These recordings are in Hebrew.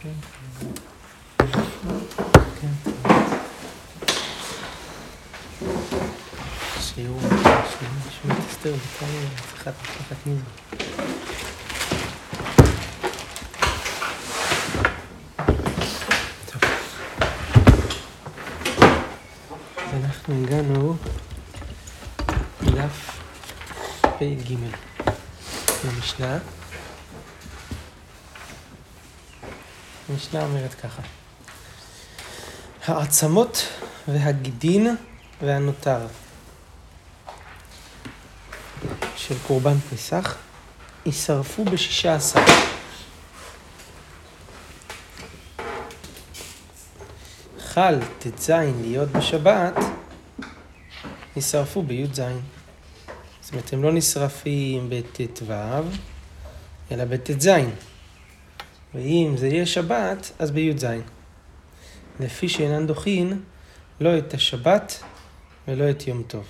שיעור. אז אנחנו הגענו לדף פ"ג למשנה. המשנה אומרת ככה: העצמות והגידין והנותר של קורבן פסח יישרפו בשישה עשר. חל ט"ז להיות בשבת, יישרפו בי"ז. זאת אומרת, הם לא נשרפים בט"ו, אלא בט"ז. ואם זה יהיה שבת, אז בי"ז. לפי שאינן דוחין, לא את השבת ולא את יום טוב.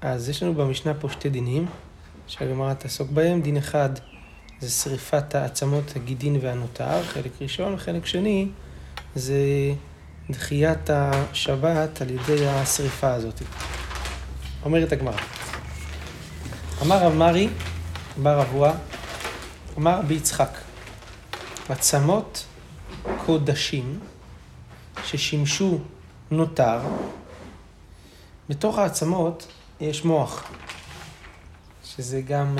אז יש לנו במשנה פה שתי דינים, שהגמרא תעסוק בהם. דין אחד זה שריפת העצמות, הגידין והנותר, חלק ראשון, חלק שני זה דחיית השבת על ידי השריפה הזאת. אומרת הגמרא, אמר רב מרי, בר אבוה, אמר רבי יצחק, עצמות קודשים ששימשו נותר, בתוך העצמות יש מוח, שזה גם,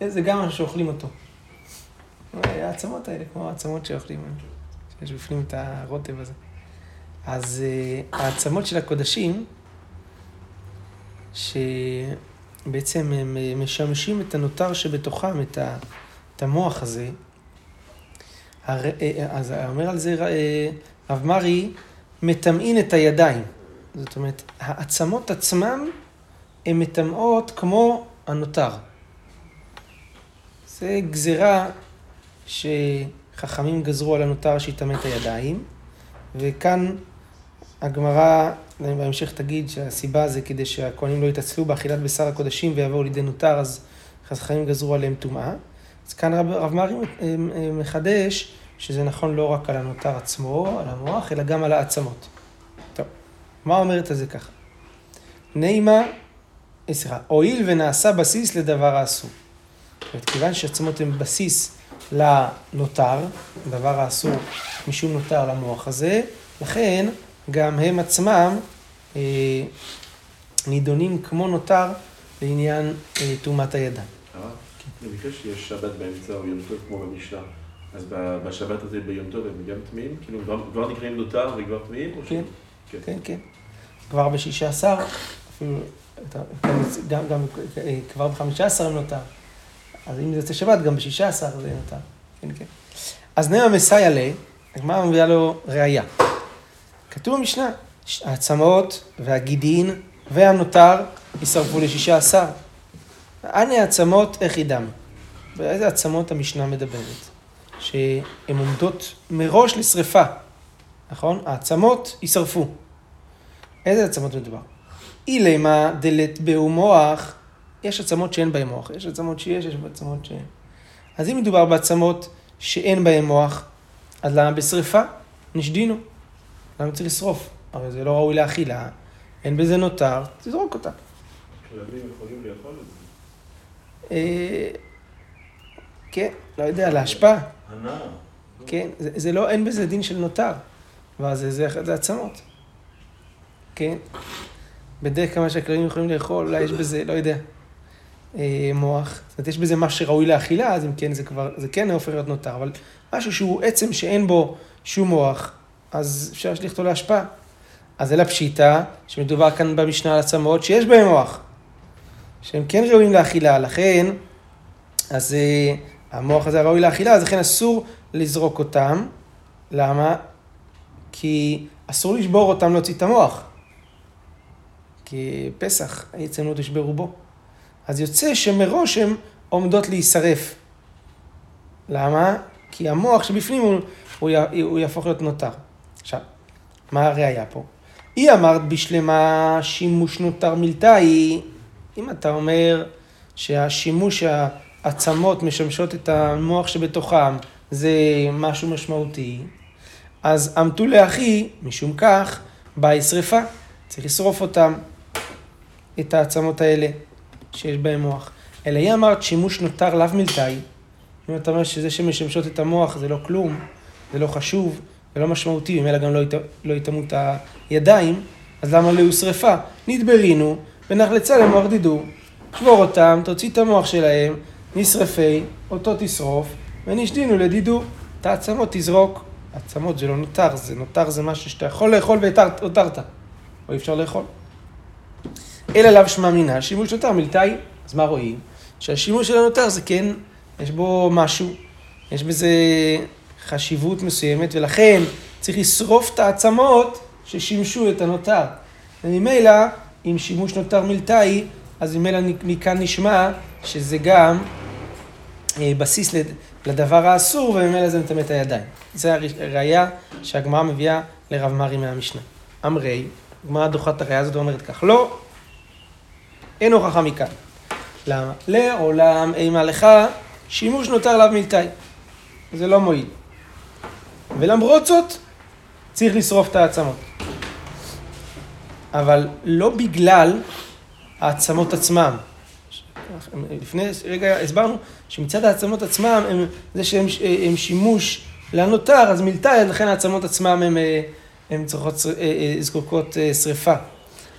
אה, זה גם משהו שאוכלים אותו. העצמות האלה, כמו העצמות שאוכלים, שיש בפנים את הרוטב הזה. אז אה, העצמות של הקודשים, שבעצם הם אה, משמשים את הנותר שבתוכם, את, המוח הזה. אז אומר על זה רב מרי, מטמאין את הידיים. זאת אומרת, העצמות עצמם הן מטמאות כמו הנותר. זה גזירה שחכמים גזרו על הנותר שיטמא את הידיים, וכאן הגמרא בהמשך תגיד שהסיבה זה כדי שהכהנים לא יתעצלו באכילת בשר הקודשים ויבואו לידי נותר, אז חכמים גזרו עליהם טומאה. אז כאן רב, רב מרי מחדש שזה נכון לא רק על הנותר עצמו, על המוח, אלא גם על העצמות. טוב, מה אומרת על זה ככה? נימה, אה, סליחה, הואיל ונעשה בסיס לדבר האסור. כיוון שעצמות הן בסיס לנותר, דבר האסור משום נותר למוח הזה, לכן גם הם עצמם אה, נידונים כמו נותר לעניין אה, טומאת הידיים. במקרה שיש שבת באמצע או יום טוב כמו במשנה, אז בשבת הזה ביום טוב הם גם טמאים? כאילו כבר נקראים נותר וכבר טמאים? כן, כן, כן. כבר בשישה עשר, אפילו, גם, גם כבר בחמישה עשר הם נותר. אז אם זה יוצא שבת, גם בשישה עשר זה נותר. כן, כן. אז נאמר מסייע ל, הגמרא מביאה לו ראייה. כתוב במשנה, העצמות והגידין והנותר יישרפו לשישה עשר. אנה העצמות איך ידם? באיזה עצמות המשנה מדברת? שהן עומדות מראש לשרפה, נכון? העצמות יישרפו. איזה עצמות מדובר? אילמה דלת באו מוח, יש עצמות שאין בהן מוח, יש עצמות שיש, יש עצמות שאין. אז אם מדובר בעצמות שאין בהן מוח, אז למה בשרפה? נשדינו. למה צריך לשרוף? הרי זה לא ראוי לאכילה, אין בזה נותר, תזרוק אותה. כלבים יכולים לאכול את זה. אה, כן, לא יודע, להשפעה. הנאה. כן, זה, זה לא, אין בזה דין של נותר. ואז זה, זה, זה עצמות. כן? בדרך כלל מה שהכלבים יכולים לאכול, אולי יש בזה, לא יודע, אה, מוח. זאת אומרת, יש בזה משהו שראוי לאכילה, אז אם כן, זה כבר, זה כן הופך להיות נותר. אבל משהו שהוא עצם שאין בו שום מוח, אז אפשר להשליך אותו להשפעה. אז זה לפשיטה, שמדובר כאן במשנה על עצמות שיש בהם מוח. שהם כן ראויים לאכילה, לכן, אז אה, המוח הזה ראוי לאכילה, אז לכן אסור לזרוק אותם. למה? כי אסור לשבור אותם להוציא את המוח. כי פסח, עצם לא תשברו בו. אז יוצא שמראש הן עומדות להישרף. למה? כי המוח שבפנים הוא, הוא, הוא יהפוך להיות נותר. עכשיו, מה הראייה פה? היא אמרת בשלמה שימוש נותר מילתאי, אם אתה אומר שהשימוש העצמות משמשות את המוח שבתוכם, זה משהו משמעותי, אז עמתו לאחי, משום כך, באה שרפה. צריך לשרוף אותם, את העצמות האלה שיש בהם מוח. אלא היא אמרת שימוש נותר לאו מלתאי. אם אתה אומר שזה שמשמשות את המוח זה לא כלום, זה לא חשוב, זה לא משמעותי, ממילא גם לא, ית, לא יטמאו את הידיים, אז למה לא שרפה? נדברינו ונחלצה למוח דידור. שבור אותם, תוציא את המוח שלהם, נשרפי, אותו תשרוף, ונשדינו לדידור. את העצמות תזרוק. עצמות זה לא נותר, זה נותר זה משהו שאתה יכול לאכול והותרת, או אי אפשר לאכול. אלא לאו שמע מינה, שימוש נותר מלתאי. אז מה רואים? שהשימוש של הנותר זה כן, יש בו משהו, יש בזה חשיבות מסוימת, ולכן צריך לשרוף את העצמות ששימשו את הנותר. וממילא, אם שימוש נותר מלתאי, אז ממילא מכאן נשמע שזה גם אה, בסיס לדבר האסור, וממילא זה מטמא את הידיים. זה הראייה שהגמרא מביאה לרב מרי מהמשנה. אמרי, הגמרא דוחה את הראייה הזאת ואומרת כך, לא, אין הוכחה מכאן. למה? לעולם אימה לך שימוש נותר לאו מלתאי. זה לא מועיל. ולמרות זאת, צריך לשרוף את העצמות. אבל לא בגלל העצמות עצמם. לפני רגע הסברנו שמצד העצמות עצמם, הם, זה שהם הם שימוש לנותר, אז מלתאי, לכן העצמות עצמם הם, הם צריכות, אה, אה, זקוקות אה, שריפה.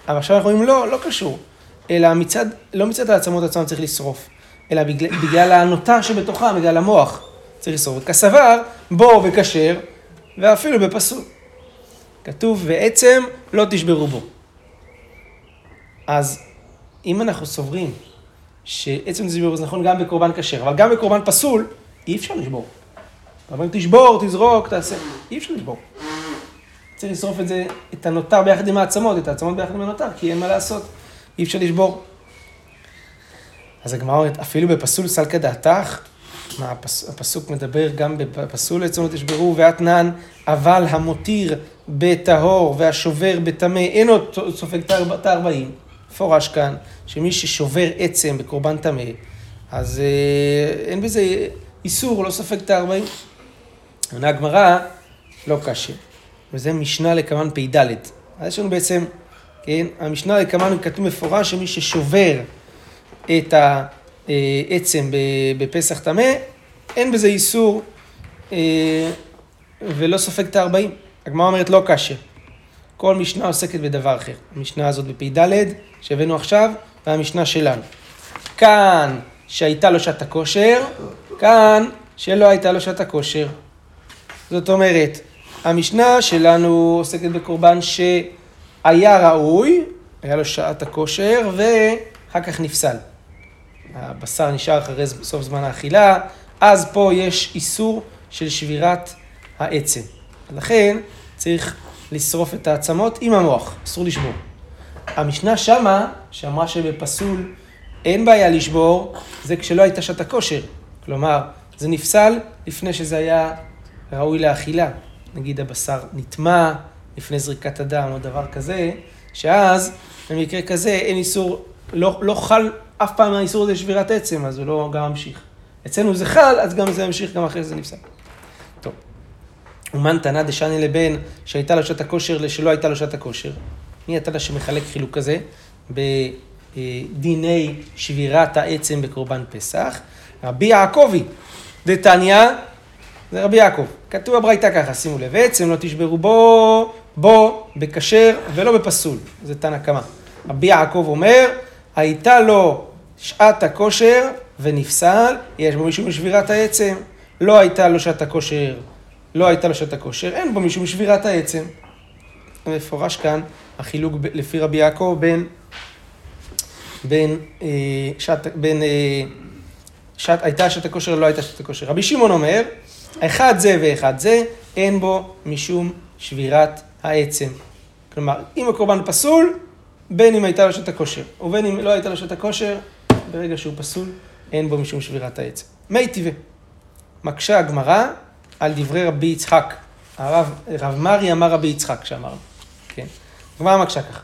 אבל עכשיו אנחנו אומרים, לא, לא קשור. אלא מצד, לא מצד העצמות עצמם צריך לשרוף, אלא בגלל, בגלל הנותר שבתוכם, בגלל המוח צריך לשרוף. כסבר, בור וכשר, ואפילו בפסול. כתוב, ועצם לא תשברו בו. אז אם אנחנו סוברים שעצם תשברו, זה נכון גם בקורבן כשר, אבל גם בקורבן פסול, אי אפשר לשבור. אומרים, תשבור, תזרוק, תעשה, אי אפשר לשבור. צריך לשרוף את זה, את הנותר ביחד עם העצמות, את העצמות ביחד עם הנותר, כי אין מה לעשות. אי אפשר לשבור. אז הגמרא אומרת, אפילו בפסול סלקא דעתך, מה הפס, הפסוק מדבר גם בפסול עצמות תשברו ואתנן, אבל המותיר בטהור והשובר בטמא, אין עוד סופג את הארבעים. מפורש כאן, שמי ששובר עצם בקורבן טמא, אז אה, אין בזה איסור, לא סופג את הארבעים. עונה הגמרא, לא קשה. וזה משנה לקמן פ"ד. אז יש לנו בעצם כן? המשנה לקמאנו כתוב מפורש שמי ששובר את העצם בפסח טמא, אין בזה איסור אה, ולא סופג את הארבעים. הגמרא אומרת לא קשה. כל משנה עוסקת בדבר אחר. המשנה הזאת בפ"ד שהבאנו עכשיו, והמשנה שלנו. כאן שהייתה לו שעת הכושר, כאן שלא הייתה לו שעת הכושר. זאת אומרת, המשנה שלנו עוסקת בקורבן ש... היה ראוי, היה לו שעת הכושר, ואחר כך נפסל. הבשר נשאר אחרי סוף זמן האכילה, אז פה יש איסור של שבירת העצם. לכן צריך לשרוף את העצמות עם המוח, אסור לשבור. המשנה שמה, שאמרה שבפסול אין בעיה לשבור, זה כשלא הייתה שעת הכושר. כלומר, זה נפסל לפני שזה היה ראוי לאכילה. נגיד הבשר נטמע, לפני זריקת הדם או דבר כזה, שאז במקרה כזה אין איסור, לא, לא חל אף פעם האיסור הזה שבירת עצם, אז הוא לא גם ממשיך. אצלנו זה חל, אז גם זה ימשיך, גם אחרי זה נפסק. טוב. אומן תנא דשני לבן שהייתה לו שעת הכושר לשלא הייתה לו שעת הכושר. מי התנא שמחלק חילוק כזה? בדיני שבירת העצם בקורבן פסח. רבי יעקבי דתניא, זה רבי יעקב. כתוב בברייתא ככה, שימו לב, עצם לא תשברו בו בו בכשר ולא בפסול. זה תנא קמא. רבי יעקב אומר, הייתה לו שעת הכושר ונפסל, יש בו משום שבירת העצם. לא הייתה לו שעת הכושר, לא הייתה לו שעת הכושר, אין בו משום שבירת העצם. מפורש כאן החילוק לפי רבי יעקב בין, בין, אה, שעת, בין אה, שעת, הייתה שעת הכושר, לא הייתה שעת הכושר. רבי שמעון אומר, אחד זה ואחד זה, אין בו משום שבירת העצם. כלומר, אם הקורבן פסול, בין אם הייתה לו שעת הכושר, ובין אם לא הייתה לו שעת הכושר, ברגע שהוא פסול, אין בו משום שבירת העצם. מי טבעי. מקשה הגמרא על דברי רבי יצחק. הרב, רב מרי אמר רבי יצחק שאמרנו. כן. הגמרא מקשה כך.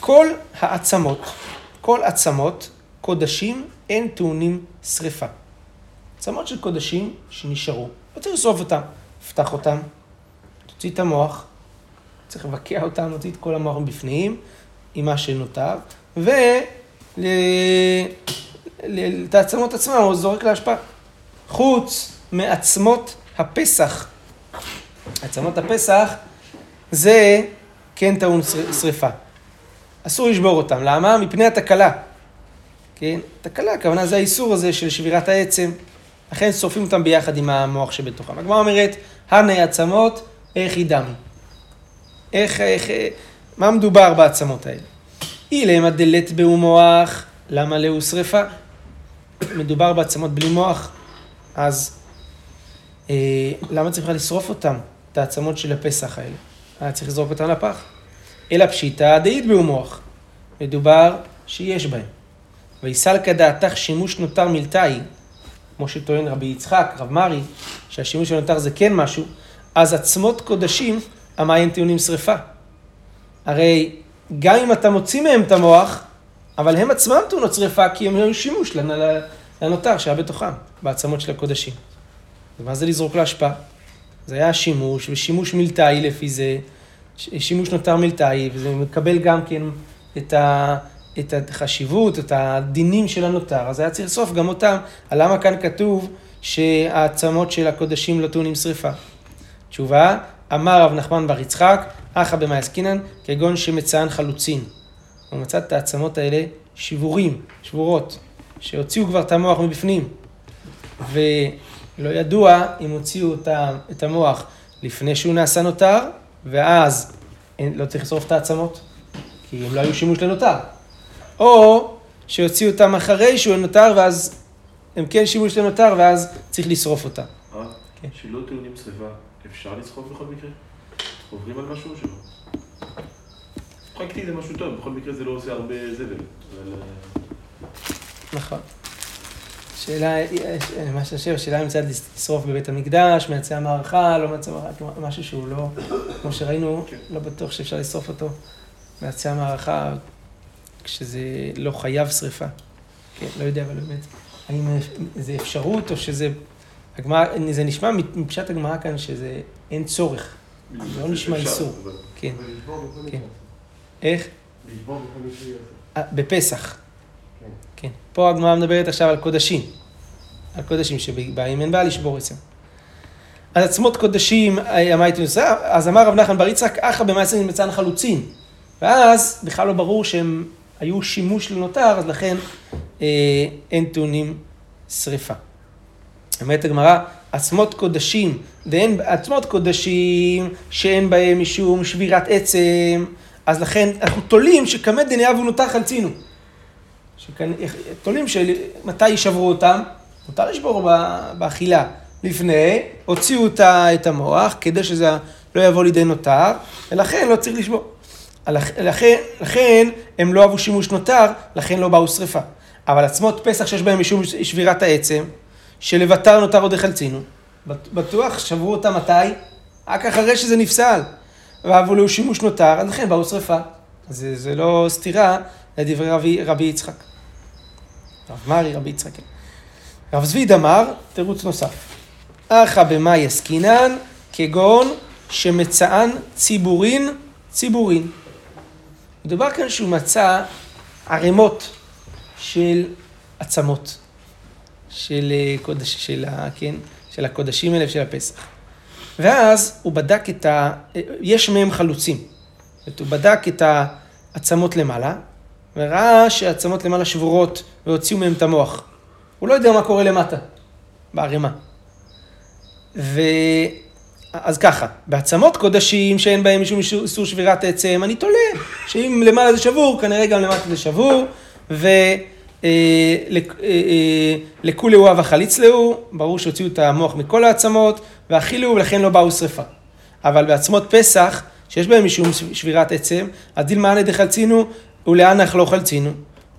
כל העצמות, כל עצמות, קודשים, אין טעונים שרפה. עצמות של קודשים שנשארו, לא צריך לשרוף אותם, פתח אותם, תוציא את המוח, צריך לבקע אותם, להוציא את כל המוח מבפנים, עם מה שנותר, ואת העצמות עצמם הוא זורק להשפעה. חוץ מעצמות הפסח. עצמות הפסח זה כן טעון שריפה. אסור לשבור אותם. למה? מפני התקלה. כן? תקלה, הכוונה זה האיסור הזה של שבירת העצם. לכן שורפים אותם ביחד עם המוח שבתוכם. הגמרא אומרת, הנה עצמות, איך ידמי. איך, איך, מה מדובר בעצמות האלה? אילמה דלת בהו מוח, למה להו שרפה? מדובר בעצמות בלי מוח, אז אה, למה צריך לשרוף אותם, את העצמות של הפסח האלה? היה צריך לזרוק אותם לפח. אלא פשיטא דאית בהו מוח, מדובר שיש בהם. ויסלקא דעתך שימוש נותר מלתאי, כמו שטוען רבי יצחק, רב מרי, שהשימוש הנותר זה כן משהו, אז עצמות קודשים, המים טעונים שרפה. הרי גם אם אתה מוציא מהם את המוח, אבל הם עצמם טעונות שרפה כי הם היו שימוש לנותר שהיה בתוכם, בעצמות של הקודשים. ומה זה לזרוק להשפעה? זה היה שימוש, ושימוש מלתאי לפי זה, שימוש נותר מלתאי, וזה מקבל גם כן את, ה, את החשיבות, את הדינים של הנותר, אז היה צריך לסוף גם אותם. למה כאן כתוב שהעצמות של הקודשים לא טעונים שרפה? תשובה, אמר רב נחמן בר יצחק, אחא במאי עסקינן, כגון שמצאן חלוצין. הוא מצא את העצמות האלה שבורים, שבורות, שהוציאו כבר את המוח מבפנים. ולא ידוע אם הוציאו את המוח לפני שהוא נעשה נותר, ואז לא צריך לשרוף את העצמות, כי הם לא היו שימוש לנותר. או שהוציאו אותם אחרי שהוא נותר, ואז הם כן שימוש לנותר, ואז צריך לשרוף אותם. אה? כן. שלא טעונים שרפה, אפשר לצחוק בכל מקרה? עוברים על משהו או שלא? פרקטי זה משהו טוב, בכל מקרה זה לא עושה הרבה זבל. אבל... אה, נכון. שאלה, מה שאני שאלה אם צריך לשרוף בבית המקדש, מייצא המערכה, לא מייצא המערכה, משהו שהוא לא, כמו שראינו, כן. לא בטוח שאפשר לשרוף אותו. מייצא המערכה, כשזה לא חייב שריפה. כן, לא יודע, אבל באמת, האם זה אפשרות או שזה... הגמרא, זה נשמע מפשט הגמרא כאן שזה אין צורך. לא נשמע איסור. כן. כן. איך? אה, בפסח. כן. כן. פה הגמרא מדברת עכשיו על קודשים. על קודשים שבאים אין בעיה לשבור עצם. אז עצמות קודשים, אה, מה הייתי עושה? אז אמר רב נחמן בר יצחק, אחא במעשה מצאן חלוצים. ואז בכלל לא ברור שהם היו שימוש לנותר, אז לכן אה, אין טעונים שריפה. אומרת הגמרא, עצמות קודשים, ואין עצמות קודשים שאין בהם משום שבירת עצם, אז לכן אנחנו תולים שקמא דניה ונותר חלצינו. תולים שמתי ישברו אותם? מותר לשבור באכילה. לפני, הוציאו את המוח כדי שזה לא יבוא לידי נותר, ולכן לא צריך לשבור. לכן, לכן הם לא אהבו שימוש נותר, לכן לא באו שרפה. אבל עצמות פסח שיש בהם משום שבירת העצם, שלבטר נותר עוד החלצינו, בטוח שברו אותה מתי? רק אחרי שזה נפסל. ואהבו לו שימוש נותר, אז לכן באו שרפה. אז זה, זה לא סתירה לדברי רבי, רבי יצחק. רב מרי, רבי יצחק. רב זביד אמר, תירוץ נוסף. אחא במאי עסקינן, כגון שמצאן ציבורין ציבורין. מדובר כאן שהוא מצא ערימות של עצמות, של אה, קודש, של, כן, של הקודשים האלה של הפסח. ואז הוא בדק את ה... יש מהם חלוצים. זאת הוא בדק את העצמות למעלה, וראה שהעצמות למעלה שבורות והוציאו מהם את המוח. הוא לא יודע מה קורה למטה, בערימה. ו... אז ככה, בעצמות קודשים שאין בהם משום איסור שבירת עצם, אני תולה שאם למעלה זה שבור, כנראה גם למטה זה שבור, ו... אה, אה, אה, לכולי הוא וחליץ להו, ברור שהוציאו את המוח מכל העצמות, ואכילו ולכן לא באו שרפה. אבל בעצמות פסח, שיש בהם משום שבירת עצם, אז דילמאנה דחלצינו ולאנך לא חלצינו.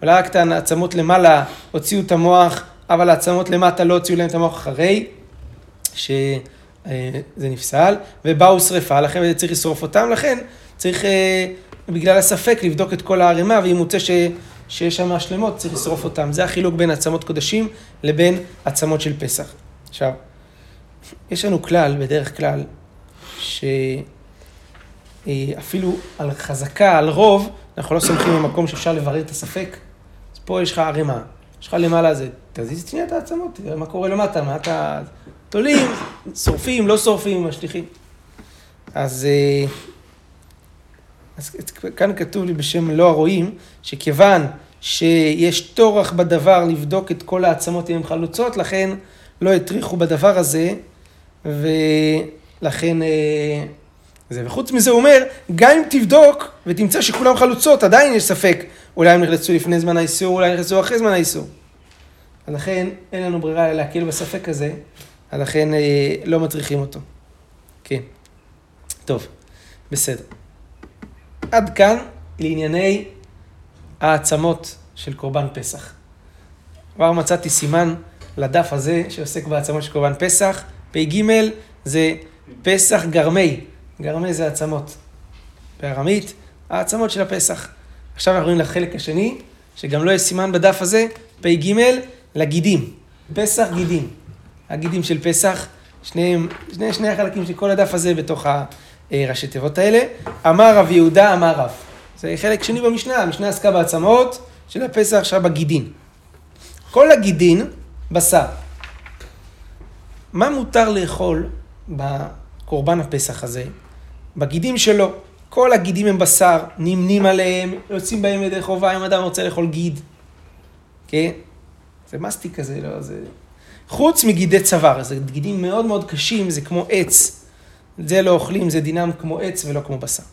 אולי רק את העצמות למעלה הוציאו את המוח, אבל העצמות למטה לא הוציאו להם את המוח אחרי שזה נפסל, ובאו שרפה, לכן צריך לשרוף אותם, לכן צריך בגלל הספק לבדוק את כל הערימה, ואם מוצא ש... שיש שם שלמות, צריך לשרוף אותן. זה החילוק בין עצמות קודשים לבין עצמות של פסח. עכשיו, יש לנו כלל, בדרך כלל, שאפילו על חזקה, על רוב, אנחנו לא סומכים במקום שאפשר לברר את הספק. אז פה יש לך ערימה, יש לך למעלה זה, תזיז את העצמות, תראה מה קורה למטה, מה אתה... תולים, שורפים, לא שורפים, משליכים. אז, אה, אז כאן כתוב לי בשם לא הרואים, שכיוון שיש טורח בדבר לבדוק את כל העצמות אם הן חלוצות, לכן לא הטריחו בדבר הזה, ולכן אה, זה. וחוץ מזה הוא אומר, גם אם תבדוק ותמצא שכולם חלוצות, עדיין יש ספק. אולי הם נכנסו לפני זמן האיסור, אולי הם נכנסו אחרי זמן האיסור. אז לכן אין לנו ברירה להקל בספק הזה, אז לכן אה, לא מטריחים אותו. כן. טוב, בסדר. עד כאן לענייני העצמות של קורבן פסח. כבר מצאתי סימן לדף הזה שעוסק בעצמות של קורבן פסח. פ"ג זה פסח גרמי. גרמי זה עצמות. בארמית, העצמות של הפסח. עכשיו אנחנו רואים לחלק השני, שגם לא יש סימן בדף הזה, פ"ג לגידים. פסח גידים. הגידים של פסח, שניהם, שני, שני החלקים של כל הדף הזה בתוך הראשי תיבות האלה. אמר רב יהודה, אמר רב. זה חלק שני במשנה, המשנה עסקה בעצמות של הפסח, עכשיו בגידין. כל הגידין, בשר. מה מותר לאכול בקורבן הפסח הזה? בגידים שלו. כל הגידים הם בשר, נמנים עליהם, יוצאים בהם ידי חובה אם אדם רוצה לאכול גיד. כן? זה מסטיק כזה, לא, זה... חוץ מגידי צוואר, זה גידים מאוד מאוד קשים, זה כמו עץ. זה לא אוכלים, זה דינם כמו עץ ולא כמו בשר.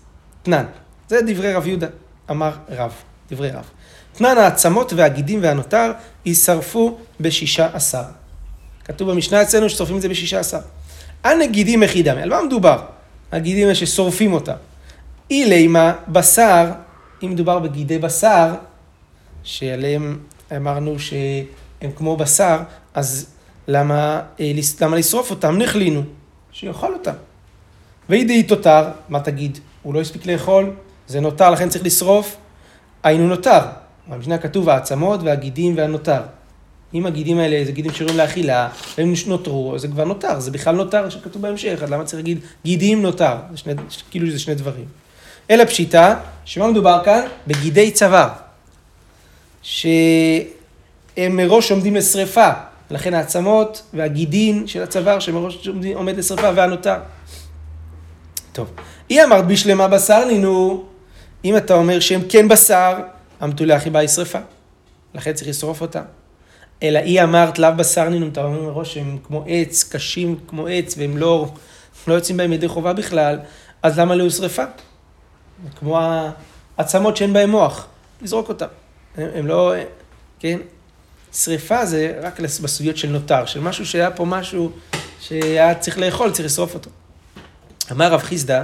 תנן. זה דברי רב יהודה, אמר רב, דברי רב. תנן העצמות והגידים והנותר יישרפו בשישה עשר. כתוב במשנה אצלנו ששורפים את זה בשישה עשר. הנגידים יחידם, על מה מדובר? הגידים ששורפים אותם. אילי מה בשר, אם מדובר בגידי בשר, שעליהם אמרנו שהם כמו בשר, אז למה, אה, למה לשרוף אותם? נחלינו, שיאכל אותם. וידי תותר, מה תגיד? הוא לא הספיק לאכול, זה נותר, לכן צריך לשרוף, היינו נותר. במשנה כתוב העצמות והגידים והנותר. אם הגידים האלה זה גידים שראויים לאכילה, והם נותרו, זה כבר נותר, זה בכלל נותר שכתוב בהמשך, אז למה צריך להגיד גידים נותר? זה שני, כאילו זה שני דברים. אלא פשיטה, שמה מדובר כאן? בגידי צוואר. שהם מראש עומדים לשרפה, לכן העצמות והגידין של הצוואר שמראש עומד לשרפה והנותר. טוב, היא אמרת בשלמה בשר נינו, אם אתה אומר שהם כן בשר, המתולה הכי היא שרפה. לכן צריך לשרוף אותם. אלא היא אמרת לאו בשר נינו, אתה אומר מראש שהם כמו עץ, קשים כמו עץ, והם לא, לא יוצאים בהם ידי חובה בכלל, אז למה לא שרפה? כמו העצמות שאין בהם מוח, לזרוק אותם. הם, הם לא, כן? שריפה זה רק בסוגיות של נותר, של משהו שהיה פה משהו שהיה צריך לאכול, צריך לשרוף אותו. אמר רב חיסדא,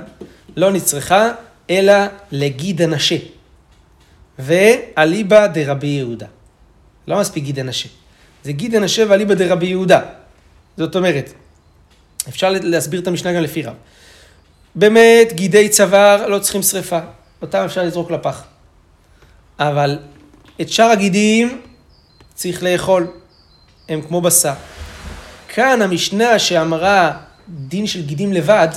לא נצרכה, אלא לגיד הנשה. ואליבא דרבי יהודה. לא מספיק גיד הנשה. זה גיד הנשה ואליבא דרבי יהודה. זאת אומרת, אפשר להסביר את המשנה גם לפי רב. באמת, גידי צוואר לא צריכים שריפה, אותם אפשר לזרוק לפח. אבל את שאר הגידים צריך לאכול, הם כמו בשר. כאן המשנה שאמרה דין של גידים לבד,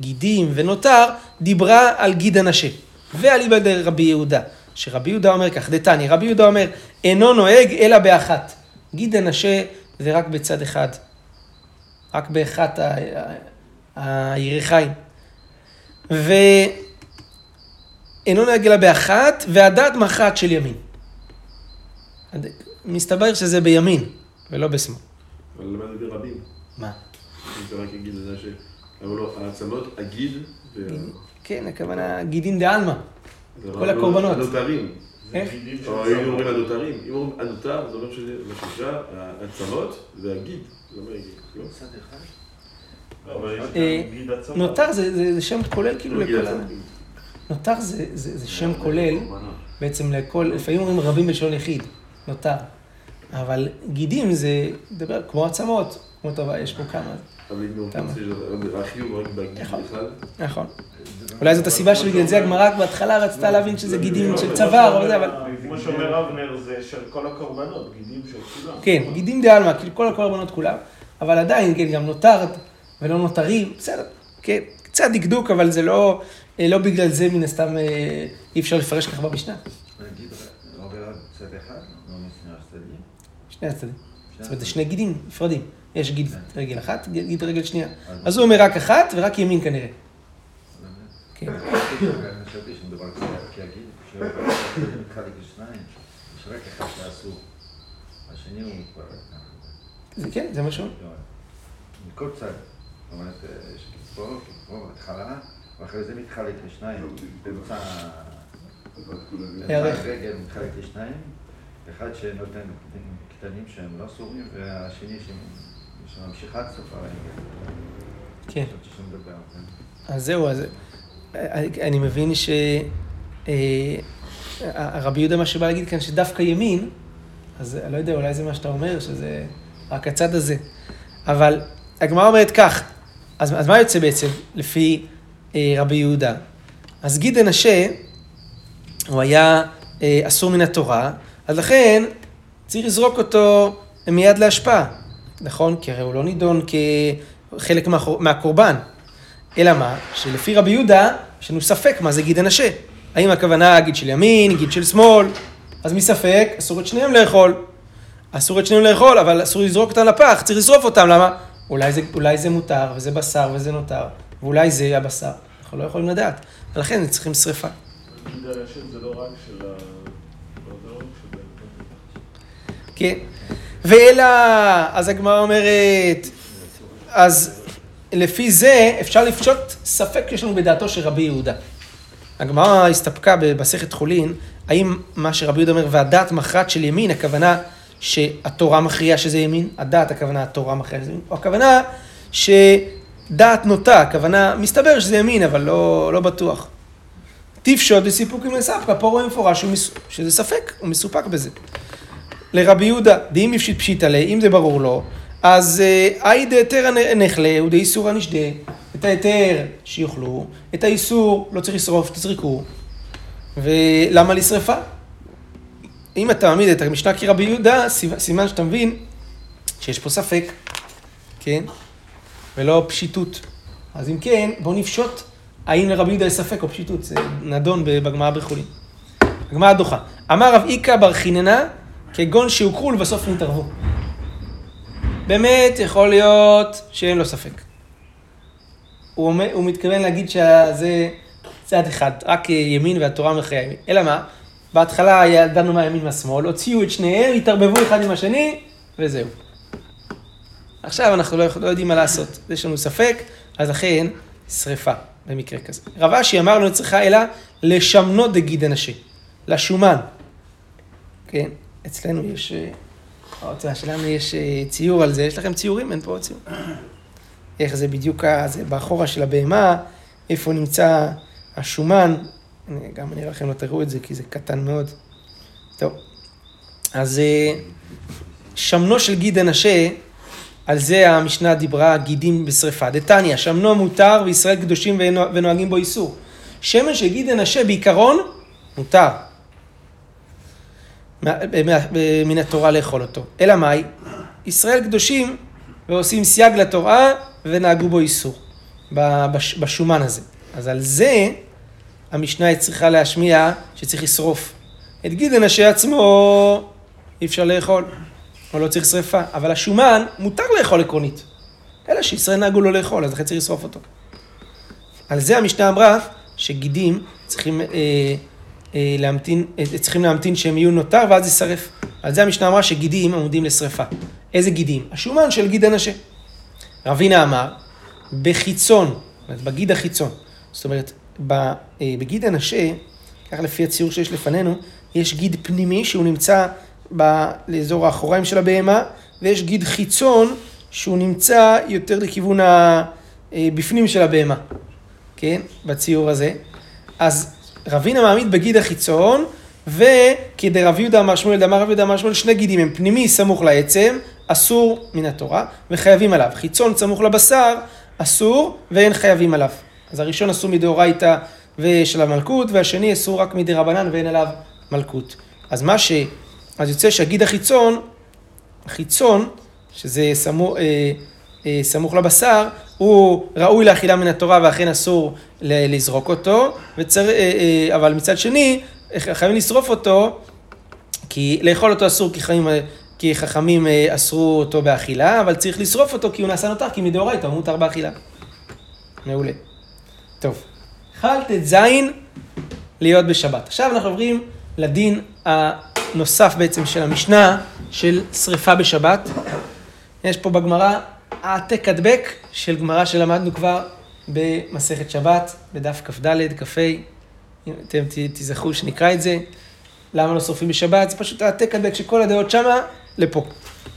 גידים ונותר, דיברה על גיד הנשה. ואליבא דרבי יהודה, שרבי יהודה אומר כך, דתני, רבי יהודה אומר, אינו נוהג אלא באחת. גיד הנשה זה רק בצד אחד, רק באחת הירחיים. ואינו נוהג אלא באחת, והדעת מחת של ימין. מסתבר שזה בימין, ולא בשמאל. אבל למה זה ברבים? מה? זה רק יגיד לזה ש... אמרו לו, העצמות, הגיד... כן, הכוונה גידין דה עלמא. כל הקורבנות. הנותרים. איך? או אם אומרים הנותרים. אם אומרים הנותר, זה אומר שזה בשישה, העצמות והגיד. זה אומר גיד. לא? אה, נותר זה שם כולל כאילו לכל ה... נותר זה שם כולל בעצם לכל, לפעמים אומרים רבים בלשון יחיד, נותר. אבל גידים זה, דבר כמו עצמות, כמו טובה, יש פה כמה. אבל אם הוא כמה? רוצה שזה- החיוב רק בגיל נכון. אחד. נכון. אולי זאת הסיבה שבגלל זה הגמרא בהתחלה רצתה להבין שזה גידים של צוואר, זה, אבל... כמו שאומר אבנר, זה של כל הקורבנות, גידים של כולם. כן, גידים דה עלמא, כאילו כל הקורבנות כולם, אבל עדיין, כן, גם נותר ולא נותרים, בסדר, כן, קצת דקדוק, אבל זה לא, אה, לא בגלל זה מן הסתם אה, אי אפשר לפרש ככה במשנה, נגיד, עובר על צד אחד, לא משני הצדדים. שני הצדדים. זאת אומרת, זה שני גידים נפרדים. יש גיד רגל אחת, גיד רגל שנייה. אז הוא אומר רק אחת ורק ימין כנראה. כן. זה כן, זה. לא, מכל צד. זאת אומרת, יש פה, פה בהתחלה, ואחרי זה מתחלק לשניים. באמצע הרגל מתחלק לשניים. אחד שנותן קטנים שהם לא אסורים, והשני שממשיך עד סוף. כן. אז זהו, אז אה, אני מבין ש... אה, הרבי יהודה מה שבא להגיד כאן, שדווקא ימין, אז אני לא יודע, אולי זה מה שאתה אומר, שזה רק הצד הזה. אבל הגמרא אומרת כך, אז, אז מה יוצא בעצם לפי אה, רבי יהודה? אז גיד הנשה, הוא היה אה, אסור מן התורה, אז לכן צריך לזרוק אותו מיד להשפעה, נכון? כי הרי הוא לא נידון כחלק מה, מהקורבן. אלא מה? שלפי רבי יהודה, יש לנו ספק מה זה גיד הנשה. האם הכוונה גיד של ימין, גיד של שמאל? אז מספק, אסור את שניהם לאכול. אסור את שניהם לאכול, אבל אסור לזרוק אותם לפח, צריך לשרוף אותם, למה? אולי זה, אולי זה מותר, וזה בשר, וזה נותר, ואולי זה הבשר. אנחנו לא יכולים לדעת, ולכן צריכים שריפה. כן. ואלא, אז הגמרא אומרת, אז לפי זה אפשר לפשוט ספק שיש לנו בדעתו של רבי יהודה. הגמרא הסתפקה במסכת חולין, האם מה שרבי יהודה אומר, והדעת מכרעת של ימין, הכוונה שהתורה מכריעה שזה ימין, הדעת הכוונה התורה מכריעה שזה ימין, או הכוונה שדעת נוטה, הכוונה, מסתבר שזה ימין, אבל לא, לא בטוח. טיפשות לסיפוקים לספקא, פה רואים מפורש שזה ספק, הוא מסופק בזה. לרבי יהודה, דאם יפשיט פשיטא ליה, אם זה ברור לו, אז אי דהיתרא נחלה ודאיסורא נשדה. את ההיתר שיאכלו, את האיסור לא צריך לשרוף, תזרקו. ולמה לשרפה? אם אתה מעמיד את המשנה כרבי יהודה, סימן שאתה מבין שיש פה ספק, כן? ולא פשיטות. אז אם כן, בואו נפשוט האם לרבי יהודה יש ספק או פשיטות, זה נדון בגמרא בחולין. הגמרא דוחה. אמר רב איכא בר חיננה, כגון שהוכרו ולבסוף נתערבו. באמת יכול להיות שאין לו ספק. הוא, אומר, הוא מתכוון להגיד שזה צד אחד, רק ימין והתורה מכריעה ימין. אלא מה? בהתחלה ידענו מהימין מהשמאל, הוציאו את שניהם, התערבבו אחד עם השני, וזהו. עכשיו אנחנו לא, לא יודעים מה לעשות, יש לנו ספק, אז לכן שריפה במקרה כזה. רב אשי אמר לא צריכה אלא לשמנו דגיד הנשה, לשומן. כן, אצלנו יש, אה, ההוצאה שלנו יש אה, ציור על זה, יש לכם ציורים? אין פה ציור. איך זה בדיוק, זה באחורה של הבהמה, איפה נמצא השומן. גם אני אראה לכם, לא תראו את זה, כי זה קטן מאוד. טוב, אז אה, שמנו של גיד הנשה, על זה המשנה דיברה גידים בשרפה. דתניא, שמנו מותר וישראל קדושים ונוה- ונוהגים בו איסור. שמן של גיד הנשה בעיקרון, מותר. מן התורה לאכול אותו. אלא מאי? ישראל קדושים ועושים סייג לתורה ונהגו בו איסור, בשומן הזה. אז על זה המשנה צריכה להשמיע שצריך לשרוף. את גיד הנשה עצמו אי אפשר לאכול, או לא צריך שרפה, אבל השומן מותר לאכול עקרונית. אלא שישראל נהגו לא לאכול, אז לכן צריך לשרוף אותו. על זה המשנה אמרה שגידים צריכים אה, להמתין, אה, צריכים להמתין שהם יהיו נותר ואז יישרף. על זה המשנה אמרה שגידים עומדים לשרפה. איזה גידים? השומן של גיד הנשה. רבינה אמר, בחיצון, בגיד החיצון, זאת אומרת, אה, בגיד הנשה, ככה לפי הציור שיש לפנינו, יש גיד פנימי שהוא נמצא לאזור האחוריים של הבהמה, ויש גיד חיצון שהוא נמצא יותר לכיוון הבפנים של הבהמה, כן? בציור הזה. אז רבינה מעמיד בגיד החיצון, וכדרב יהודה אמר שמואל, דאמר רב יהודה אמר שמואל, שני גידים הם פנימי סמוך לעצם, אסור מן התורה וחייבים עליו. חיצון סמוך לבשר, אסור ואין חייבים עליו. אז הראשון אסור מדאורייתא ויש עליו מלכות, והשני אסור רק מדי רבנן ואין עליו מלכות. אז מה ש... אז יוצא שהגיד החיצון, החיצון, שזה סמוך, אה, אה, סמוך לבשר, הוא ראוי לאכילה מן התורה ואכן אסור לזרוק אותו, וצר, אה, אה, אבל מצד שני, חייבים לשרוף אותו, כי לאכול אותו אסור כי חיים... כי חכמים אה, אסרו אותו באכילה, אבל צריך לשרוף אותו כי הוא נעשה נותר, כי מדאורייתא הוא מותר באכילה. מעולה. טוב, חל ט"ז להיות בשבת. עכשיו אנחנו עוברים לדין הנוסף בעצם של המשנה, של שריפה בשבת. יש פה בגמרא העתק הדבק של גמרא שלמדנו כבר במסכת שבת, בדף כ"ד, כ"ה, אם אתם תזכרו שנקרא את זה. למה לא שורפים בשבת? זה פשוט העתק הדבק שכל הדעות שמה לפה.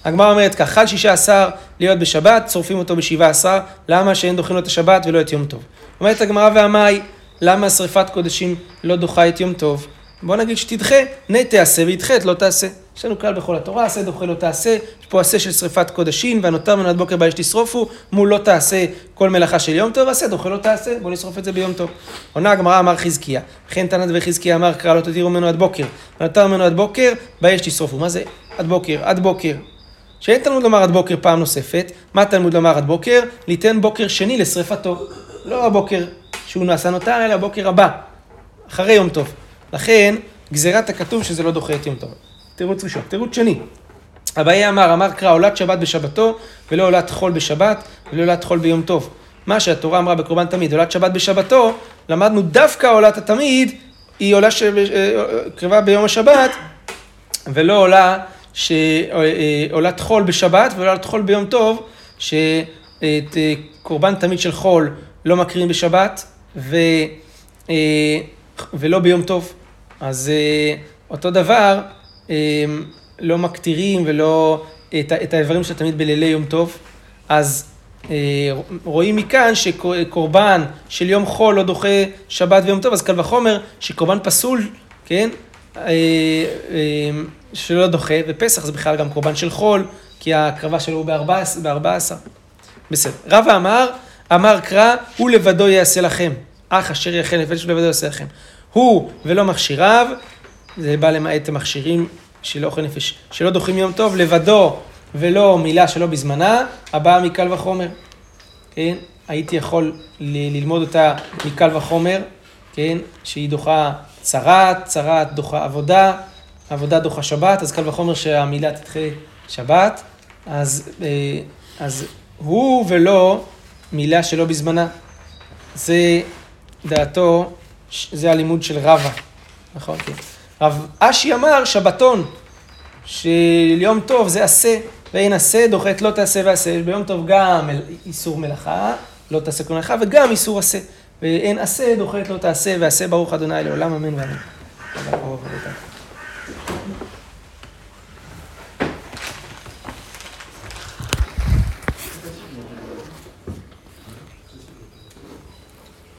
הגמרא אומרת כך, חל שישה עשר להיות בשבת, שורפים אותו בשבעה עשר, למה שאין דוחים לו את השבת ולא את יום טוב? אומרת הגמרא והמאי, למה שריפת קודשים לא דוחה את יום טוב? בוא נגיד שתדחה, נה תעשה וידחה את לא תעשה. יש לנו כלל בכל התורה, עשה דוחה לא תעשה, יש פה עשה של שריפת קודשים, והנותר מן בוקר באש תשרופו, מול לא תעשה כל מלאכה של יום טוב, עשה דוחה לא תעשה, בוא נשרוף את זה ביום טוב. עונה הגמרא אמר חזקיה, וכן תנת וחזקיה אמר קרא לא תדירו ממנו עד בוקר, ונותר ממנו עד בוקר, באש תשרופו. מה זה עד בוקר? עד בוקר. שאין תלמוד לומר עד בוקר פעם נוספת, מה תלמוד לומר עד בוקר? ליתן בוקר שני לשריפתו. לא הבוקר שהוא נעשה נותר, אלא הבוקר הבא, אחרי יום טוב. לכן, גזירת הכתוב שזה לא דוחה את יום טוב. תירוץ ראשון. תירוץ שני, אביי אמר, אמר קרא עולת שבת בשבתו, ולא עולת חול בשבת, ולא עולת חול ביום טוב. מה שהתורה אמרה בקורבן תמיד, עולת שבת בשבתו, למדנו דווקא עולת התמיד, היא עולה שקרבה אה, ביום השבת, ולא עולה שעולת אה, חול בשבת ולא עולת חול ביום טוב, שאת אה, קורבן תמיד של חול לא מקריאים בשבת ו, ולא ביום טוב. אז אותו דבר, לא מקטירים ולא את, את האיברים של תמיד בלילי יום טוב. אז רואים מכאן שקורבן של יום חול לא דוחה שבת ויום טוב, אז קל וחומר שקורבן פסול, כן? שלא דוחה, ופסח זה בכלל גם קורבן של חול, כי ההקרבה שלו הוא בארבע עשר. בסדר. רבא אמר, אמר קרא, הוא לבדו יעשה לכם. אך אשר יחל נפש לבדו יעשה לכם. הוא ולא מכשיריו, זה בא למעט המכשירים של אוכל נפש, שלא דוחים יום טוב, לבדו ולא מילה שלא בזמנה, הבאה מקל וחומר. כן? הייתי יכול ללמוד אותה מקל וחומר, כן? שהיא דוחה צרת, צרת דוחה עבודה, עבודה דוחה שבת, אז קל וחומר שהמילה תדחה שבת, אז, אה, אז הוא ולא מילה שלא בזמנה. זה דעתו, זה הלימוד של רבא, נכון? כן. רב אשי אמר שבתון, שיום טוב זה עשה, ואין עשה דוחה לא תעשה ועשה, ביום טוב גם איסור מלאכה, לא תעשה כל מלאכה, וגם איסור עשה. ואין עשה דוחה לא תעשה ועשה ברוך ה' לעולם אמן ואמן.